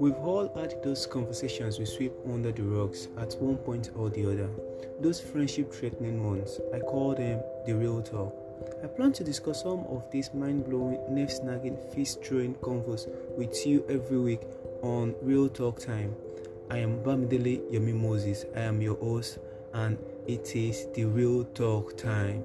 We've all had those conversations we sweep under the rugs at one point or the other. Those friendship threatening ones. I call them the real talk. I plan to discuss some of these mind blowing, nerve snagging, fist throwing convos with you every week on Real Talk Time. I am Bamidele Yomi Moses. I am your host, and it is the Real Talk Time.